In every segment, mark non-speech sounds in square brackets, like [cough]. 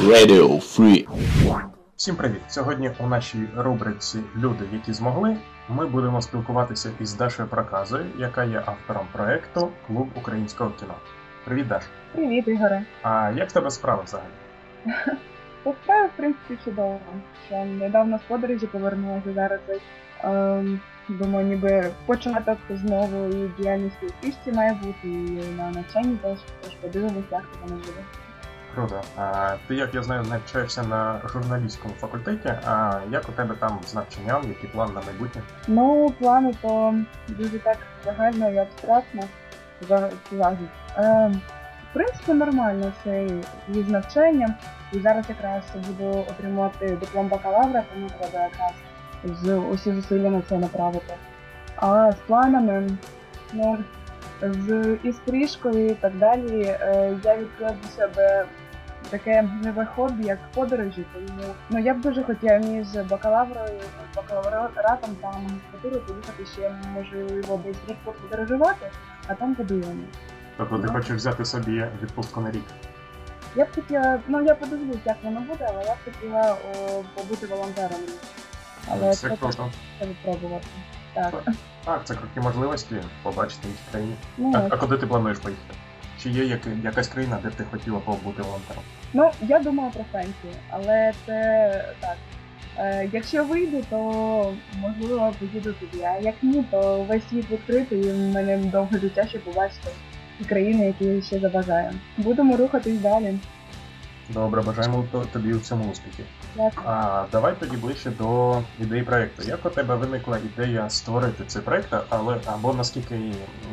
Radio Free. Всім привіт! Сьогодні у нашій рубриці Люди, які змогли, ми будемо спілкуватися із Дашою Проказою, яка є автором проекту Клуб українського кіно. Привіт, Даш! Привіт, Ігоре. А як в тебе справи взагалі? [laughs] По справі, в принципі, чудово. Що недавно з подорожі повернулася зараз. Ем, думаю, ніби початок з нової діяльності у має бути і на навчанні теж, подивимося, як це воно буде. Круто. А ти, як я знаю, навчаєшся на журналістському факультеті. А як у тебе там з навчанням, які плани на майбутнє? Ну, плани то дуже так загально і абстрактно за- завжди. Ем, в принципі, нормально все і з навчанням. І зараз якраз буду отримувати диплом бакалавра, тому треба якраз з усі зусилля це направити. А з планами, ну, з із стрижкою і так далі, е, я відкрила для себе таке нове хобі, як подорожі, тому ну я б дуже хотіла між бакалаврою, бакалавратом та магістратурою поїхати ще можливо десь рік подорожувати, а там подивимось. Тобто ти Ну. хочеш взяти собі відпустку на рік? Я б хотіла, ну я подивлюсь, як воно буде, але я б хотіла о, побути волонтером. Але Це це круто. треба спробувати. Так. Так, це круті можливості побачити інші країни. Ну, А, а куди ти плануєш поїхати? Чи є як, якась країна, де б ти хотіла побути волонтером? Ну, я думала про Францію, але це так. Е, якщо вийду, то можливо поїду туди. А як ні, то весь світ відкритий і в мене довге життя, щоб побачити країни, які ще забажаю. Будемо рухатись далі. Добре, бажаємо то- тобі у цьому успіхів. А давай тоді ближче до ідеї проекту. Як у тебе виникла ідея створити цей проект, але або наскільки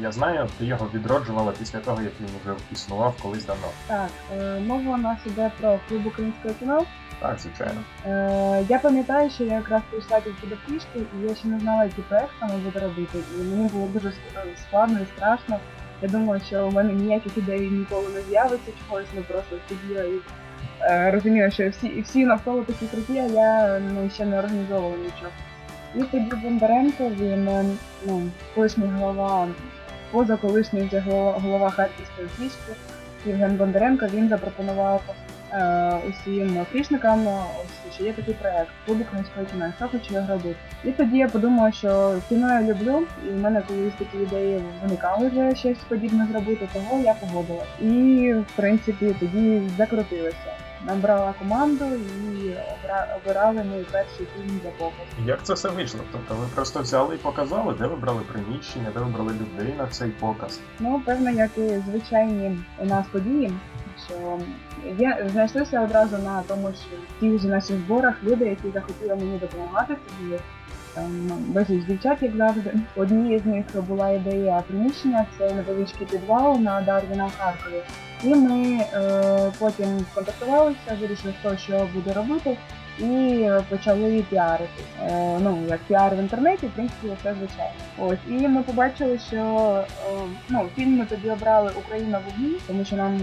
я знаю, ти його відроджувала після того, як він вже існував колись давно. Так, е, мова у нас іде про клуб українського кіно. Так, звичайно. Е, я пам'ятаю, що я якраз прийшла тільки до фішки, і я ще не знала, які проекти саме буду робити. І мені було дуже ск- складно і страшно. Я думала, що у мене ніяких ідей ніколи не з'явиться чогось, ну просто сиділа і е, розуміла, що всі, всі навколо такі круті, а я ну, ще не організовувала нічого. І тоді Бондаренко, він е, ну, колишній голова, поза колишній голова, Харківської фішки, Євген Бондаренко, він запропонував е, усім фрішникам, ось що є такий проект клуб українського кіно, що хочу його робити. І тоді я подумала, що кіно я люблю, і в мене колись такі ідеї виникали вже щось подібне зробити, того я погодилась. І в принципі тоді закрутилося. Набрала команду і обирали мій перший фільм за показ. Як це все вийшло? Тобто ви просто взяли і показали, де ви брали приміщення, де ви брали людей на цей показ. Ну, певно, як і звичайні у нас події, що є знайшлися одразу на тому, що в тих же наших зборах люди, які захотіли мені допомагати, там безліч дівчат, як завжди. Однією з них була ідея приміщення, це невеличкий підвал на Дарвіна в Харкові. І ми е, потім контактувалися, вирішили, хто що буде робити. І почали піарити. Е, ну, як піар в інтернеті, в принципі, все звичайно. Ось, і ми побачили, що е, ну, фільм ми тоді обрали Україна в вогні, тому що нам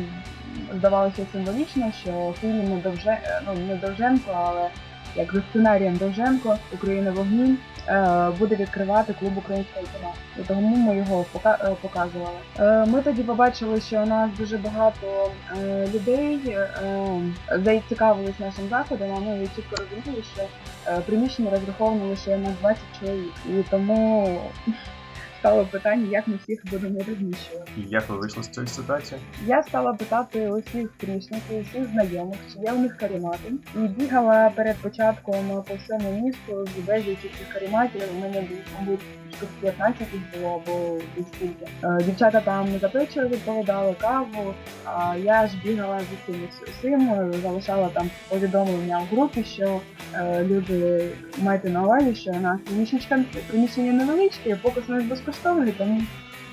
здавалося символічно, що фільм не Довже, ну, не Довженко, але як за сценарієм Довженко Україна вогню е, буде відкривати клуб українського кіно. І тому ми його е, показували. Е, Ми тоді побачили, що у нас дуже багато людей зацікавились нашим заходом, а ми чітко розуміли, що приміщення розраховано лише на 20 чоловік. І тому стало питання, як ми всіх будемо розміщувати. І як ви вийшли з цієї ситуації? Я стала питати усіх стрічників, усіх знайомих, чи є у них карімати. І бігала перед початком по всьому місту з безлічі цих каріматів. У мене був, мабуть, штук 15 їх було або десь скільки. Е, Дівчата там запечили, відповідали каву, а я ж бігала з усім усім, залишала там повідомлення в групі, що е, люди маєте на увазі, що у нас приміщення, приміщення невеличке, показ у нас безкоштовний, тому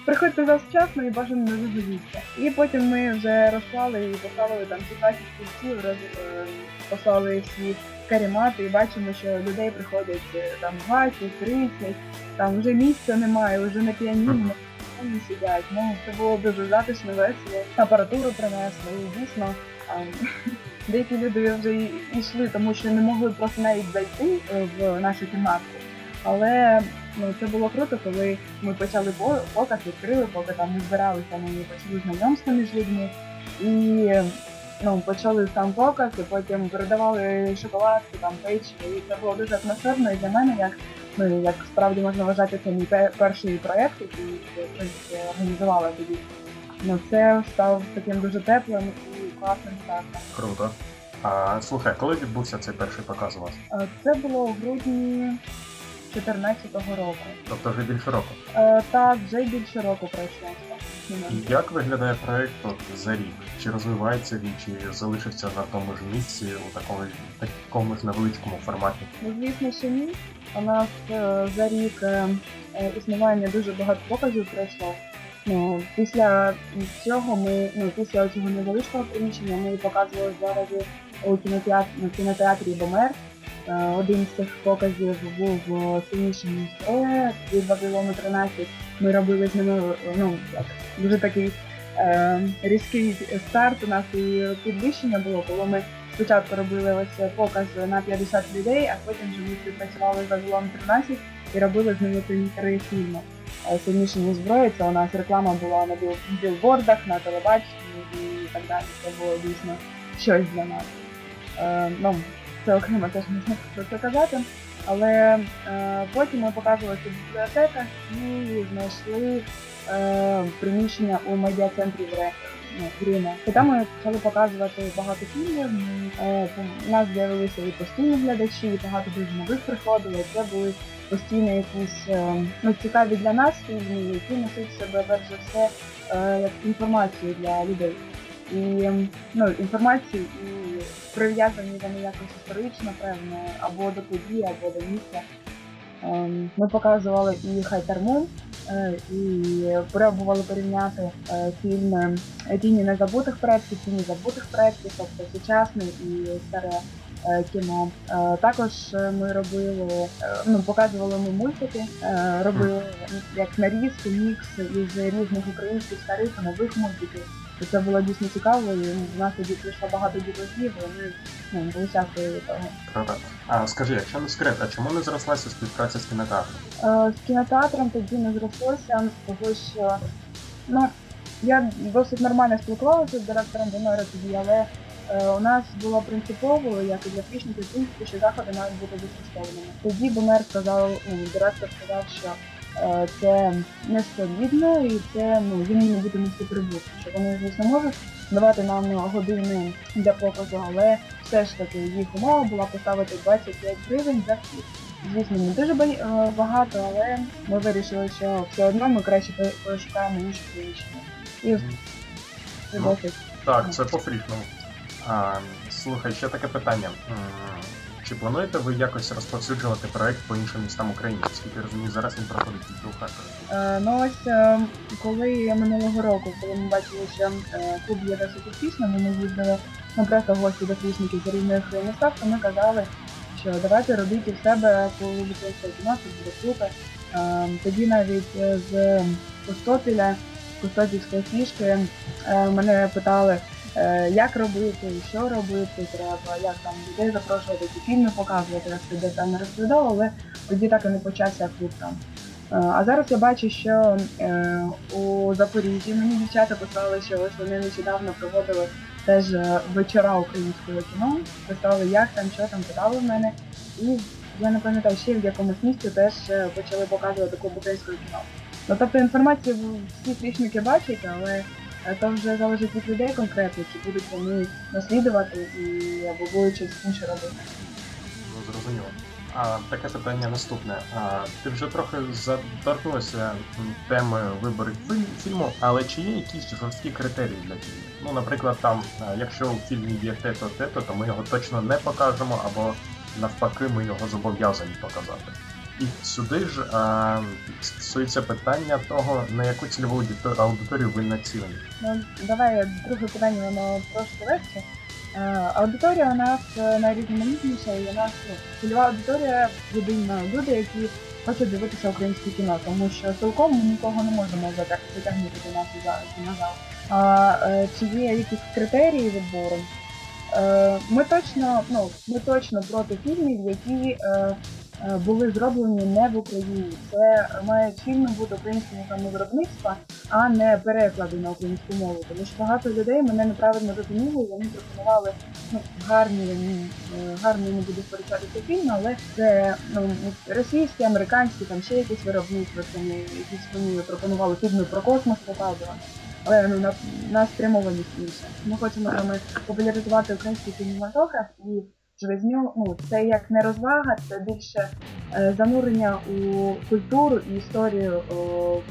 Приходьте завчасно і бажано не загубіться. І потім ми вже розклали і поставили там ці 20 стільців, роз, е, послали всі карімати і бачимо, що людей приходять е, там 20, 30, там вже місця немає, вже на піаніно вони сидять. Ну це було дуже затишно, весело. Апаратуру принесли і дійсно. [laughs] Деякі люди вже й- йшли, тому що не могли просто навіть зайти е, в нашу кімнатку. Але ну це було круто, коли ми почали по- показ, відкрили, поки там не збиралися, ми почали знайомства між людьми. І ну, почали сам показ, і потім передавали шоколадки, там печиво, і це було дуже атмосферно і для мене, як ну як справді можна вважати, це мій перший проєкт, який я, організувала тоді. Ну це став таким дуже теплим і класним стартом. Круто. А слухай, коли відбувся цей перший показ у вас? Е, Це було в грудні 2014 року. Тобто вже більше року. Е, Так, вже більше року пройшло. Як виглядає проект от за рік? Чи розвивається він, чи залишився на тому ж місці у такому, такому ж невеличкому форматі? Ну, звісно, що ні. У нас е, за рік е, е, існування дуже багато показів пройшло. Ну, після цього ми, ну, після цього невеличкого приміщення ми показували зараз у кінотеатрі, на кінотеатрі Бомер. Е, Один з цих показів був в сильнішому строї від Вавилону 13. Ми робили з ними ну, як, дуже такий е, різкий старт у нас і підвищення було, коли ми спочатку робили ось показ на 50 людей, а потім вже ми співпрацювали з Вавилон 13 і робили з ними прем'єри фільму. Е, Сильніше ніж це у нас реклама була на білбордах, на телебаченні і так далі. Це було дійсно щось для нас. Е, ну, це окремо теж можна про це казати. Але е, потім ми показували це в і знайшли е, приміщення у медіа-центрі Ре- ну. І там ми почали показувати багато фільмів. Е, у нас з'явилися і постійні глядачі, і багато дуже нових приходило. Це були постійно якісь е, ну, цікаві для нас фільми, які несуть себе перш за все е, як інформацію для людей. І ну, інформацію і прив'язані вони якось історично, певно, або до події, або до місця. Ем, Ми показували і Хайтермун, е, і пробували порівняти е, фільми Тіні незабутих проєктів, тіні забутих проєктів, тобто сучасне і старе е, кіно. Також ми робили, ну, показували ми мультики, робили як нарізки, мікс із різних українських старих і нових мультиків. І це було дійсно цікаво, і в нас тоді прийшло багато і вони ну, були щасливі від того. Круто. А скажи, якщо не секрет, а чому не зрослася співпраця з кінотеатром? Е, З кінотеатром тоді не зрослося, тому що ну, я досить нормально спілкувалася з директором Боммера тоді, але е, у нас було принципово, як і для фішників, в принципі, що заходи мають бути безкоштовними. Тоді Боммер сказав, ну, директор сказав, що це не солідно і це ну, їм не буде нести прибутку, що вони, звісно, можуть давати нам години для показу, але все ж таки їх умова була поставити 25 гривень за вхід. Звісно, не дуже е, багато, але ми вирішили, що все одно ми краще пошукаємо інше приміщення. І це Ну. досить. Так, це по фрішному. Слухай, ще таке питання. Чи плануєте ви якось розповсюджувати проект по іншим містам України? Оскільки я розумію, зараз він проходить тільки у Харкові. Е, Ну ось е, коли минулого року, коли ми бачили, що е, клуб є досить успішним, ми їздили ну, просто гості до хлісників з різних містах, то ми казали, що давайте робіть і в себе по українського кіно, це буде круто. Тоді навіть з Костопіля, Костопільської е, мене питали, як робити, що робити треба, як там людей запрошувати, які фільми показувати, я це детально розповідала, але тоді так і не почався клуб там. Е, А зараз я бачу, що е, у Запоріжжі мені дівчата писали, що ось вони нещодавно проводили теж е, вечора українського кіно. Писали, як там, що там, питали в мене. І я не пам'ятаю, ще в якомусь місті теж е, почали показувати клуб українського кіно. Ну тобто інформацію всі свічники бачать, але то вже залежить від людей конкретно, чи будуть вони наслідувати і або будуть щось інше робити. Ну, зрозуміло. А таке питання наступне. А, ти вже трохи заторкнулася теми вибору фільму, але чи є якісь жорсткі критерії для фільму? Ну, наприклад, там, якщо у фільмі є те-то, те-то, то ми його точно не покажемо, або навпаки, ми його зобов'язані показати. І сюди ж а, стосується питання того, на яку цільову аудиторію ви націлені. Ну, давай друге питання, воно трошки легше. Е, Аудиторія у нас е, найрізноманітніша, і у нас цільова аудиторія єдина люди, які хочуть дивитися українське кіно, тому що цілком ми нікого не можемо затяг- затягнути до нас за- кінозал. А е, чи є якісь критерії відбору? Е, Ми точно, ну, ми точно проти фільмів, які е, е, були зроблені не в Україні. Це має чинно бути українського саме виробництва, а не переклади на українську мову. Тому що багато людей мене неправильно розуміли, вони пропонували ну, гарні, е, гарні не буду сперечатися фільми, але це ну, російські, американські, там ще якісь виробництва, це не якісь вони пропонували фільми про космос показувати. Але ну, на, на спрямованість інша. Ми хочемо саме популяризувати український кінематограф і через нього ну, це як не розвага, це більше е, занурення у культуру і історію о,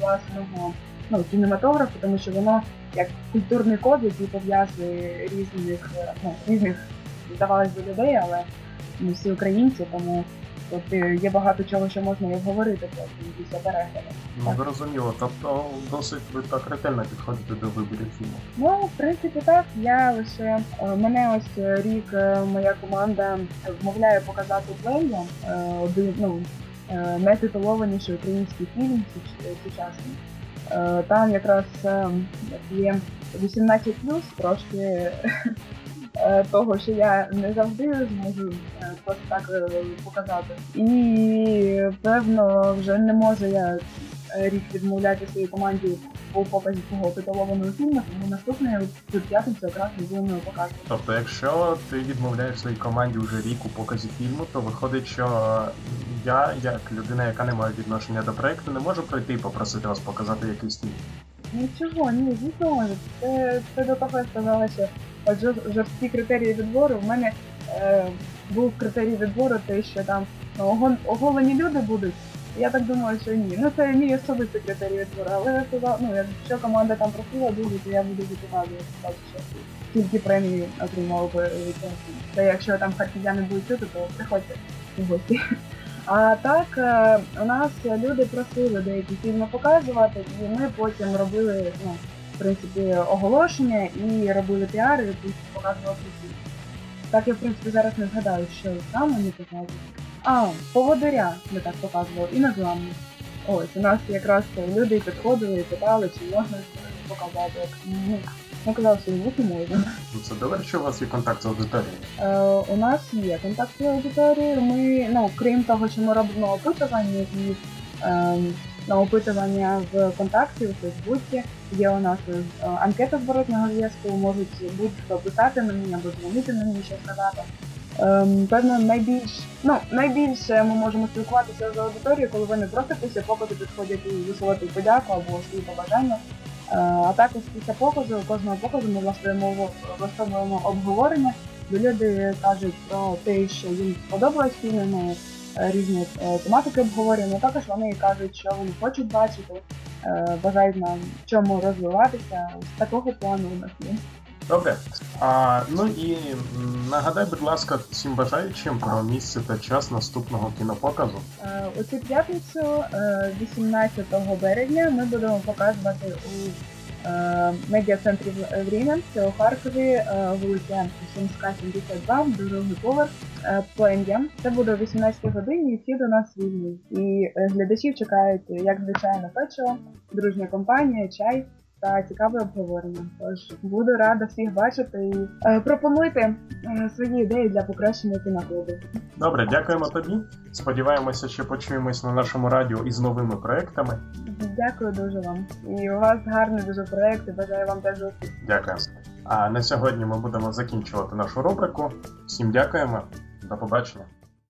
власного ну, кінематографу, тому що воно як культурний код, який пов'язує різних, е, ну, різних, здавалось би, людей, але не всі українці, тому от, е, є багато чого, що можна і обговорити потім після перегляду. Ну зрозуміло. Тобто досить ви так ретельно підходите до виборів фільму. Ну, в принципі, так. Я лише е, мене ось е, рік моя команда вмовляє показати Плея, один ну, найтитулованіший український фільм сучасний. Там якраз є 18 трошки того, що я не завжди зможу е, просто так е, показати. І певно вже не можу я е, рік відмовляти своїй команді по показі цього титулованого фільму, тому наступний в п'ятницю якраз будемо показувати. Тобто, якщо ти відмовляєш своїй команді вже рік у показі фільму, то виходить, що я, як людина, яка не має відношення до проекту, не можу прийти і попросити вас показати якийсь фільм. Нічого, ні, звісно, може. Це, це до того я сказала, що жорсткі критерії відбору. У мене е, був критерій відбору, те, що там ну, оголені люди будуть. Я так думаю, що ні. Ну це мій особистий критерій відбору. Але я сказала, ну якщо команда там просила дуже, то я буду запитати, бачу, що тільки премії отримав би. Та якщо там харків'яни будуть чути, то приходьте в гості. А так е, у нас люди просили деякі фільми показувати, і ми потім робили, ну, принципі, оголошення і робили піар, який показував фільм. Так я в принципі зараз не згадаю, що саме не показували. А, поводиря ми так показували, і незламність. Ось, у нас якраз люди підходили і питали, чи можна показати. Як, Ну, ми казали, що звук не можна. Ну це добре, що у вас є контакт з аудиторією. Е, у нас є контакти аудиторії. Ми, ну, крім того, що ми робимо опитування і е, на опитування в контакті у Фейсбуці, є у нас е, анкета зворотнього зв'язку, можуть будь-хто писати мені або дзвонити мені, що сказати. Ем, певно, найбільш ну найбільше ми можемо спілкуватися з аудиторією, коли вони просто після показу підходять і висловити подяку або свої побажання. Е, А також після показу, кожного показу ми влаштуємо влаштовуємо обговорення, де люди кажуть про те, що їм сподобалось фільм, е, різні е, тематики обговорюємо. Також вони кажуть, що вони хочуть бачити, бажають нам в чому розвиватися. З такого плану у нас є. Добре. А, ну і нагадай, будь ласка, всім бажаючим про місце та час наступного кінопоказу. Е, У цю п'ятницю, е, 18 березня, ми будемо показувати у е, медіа-центрі В- Врімен, це у Харкові, е, вулиця Сумська, 72, другий поверх, е, Плен'я. Це буде о 18 годині, і всі до нас вільні. І е, глядачів чекають, як звичайно, печиво, дружня компанія, чай. Та цікаве обговорення. Тож буду рада всіх бачити і е, пропонуйте е, свої ідеї для покращення кіноклубу. Добре, дякуємо тобі. Сподіваємося, що почуємось на нашому радіо із новими проектами. Дякую дуже вам. І у вас гарний дуже проект, і бажаю вам теж успіху. Дякую. А на сьогодні ми будемо закінчувати нашу рубрику. Всім дякуємо. До побачення.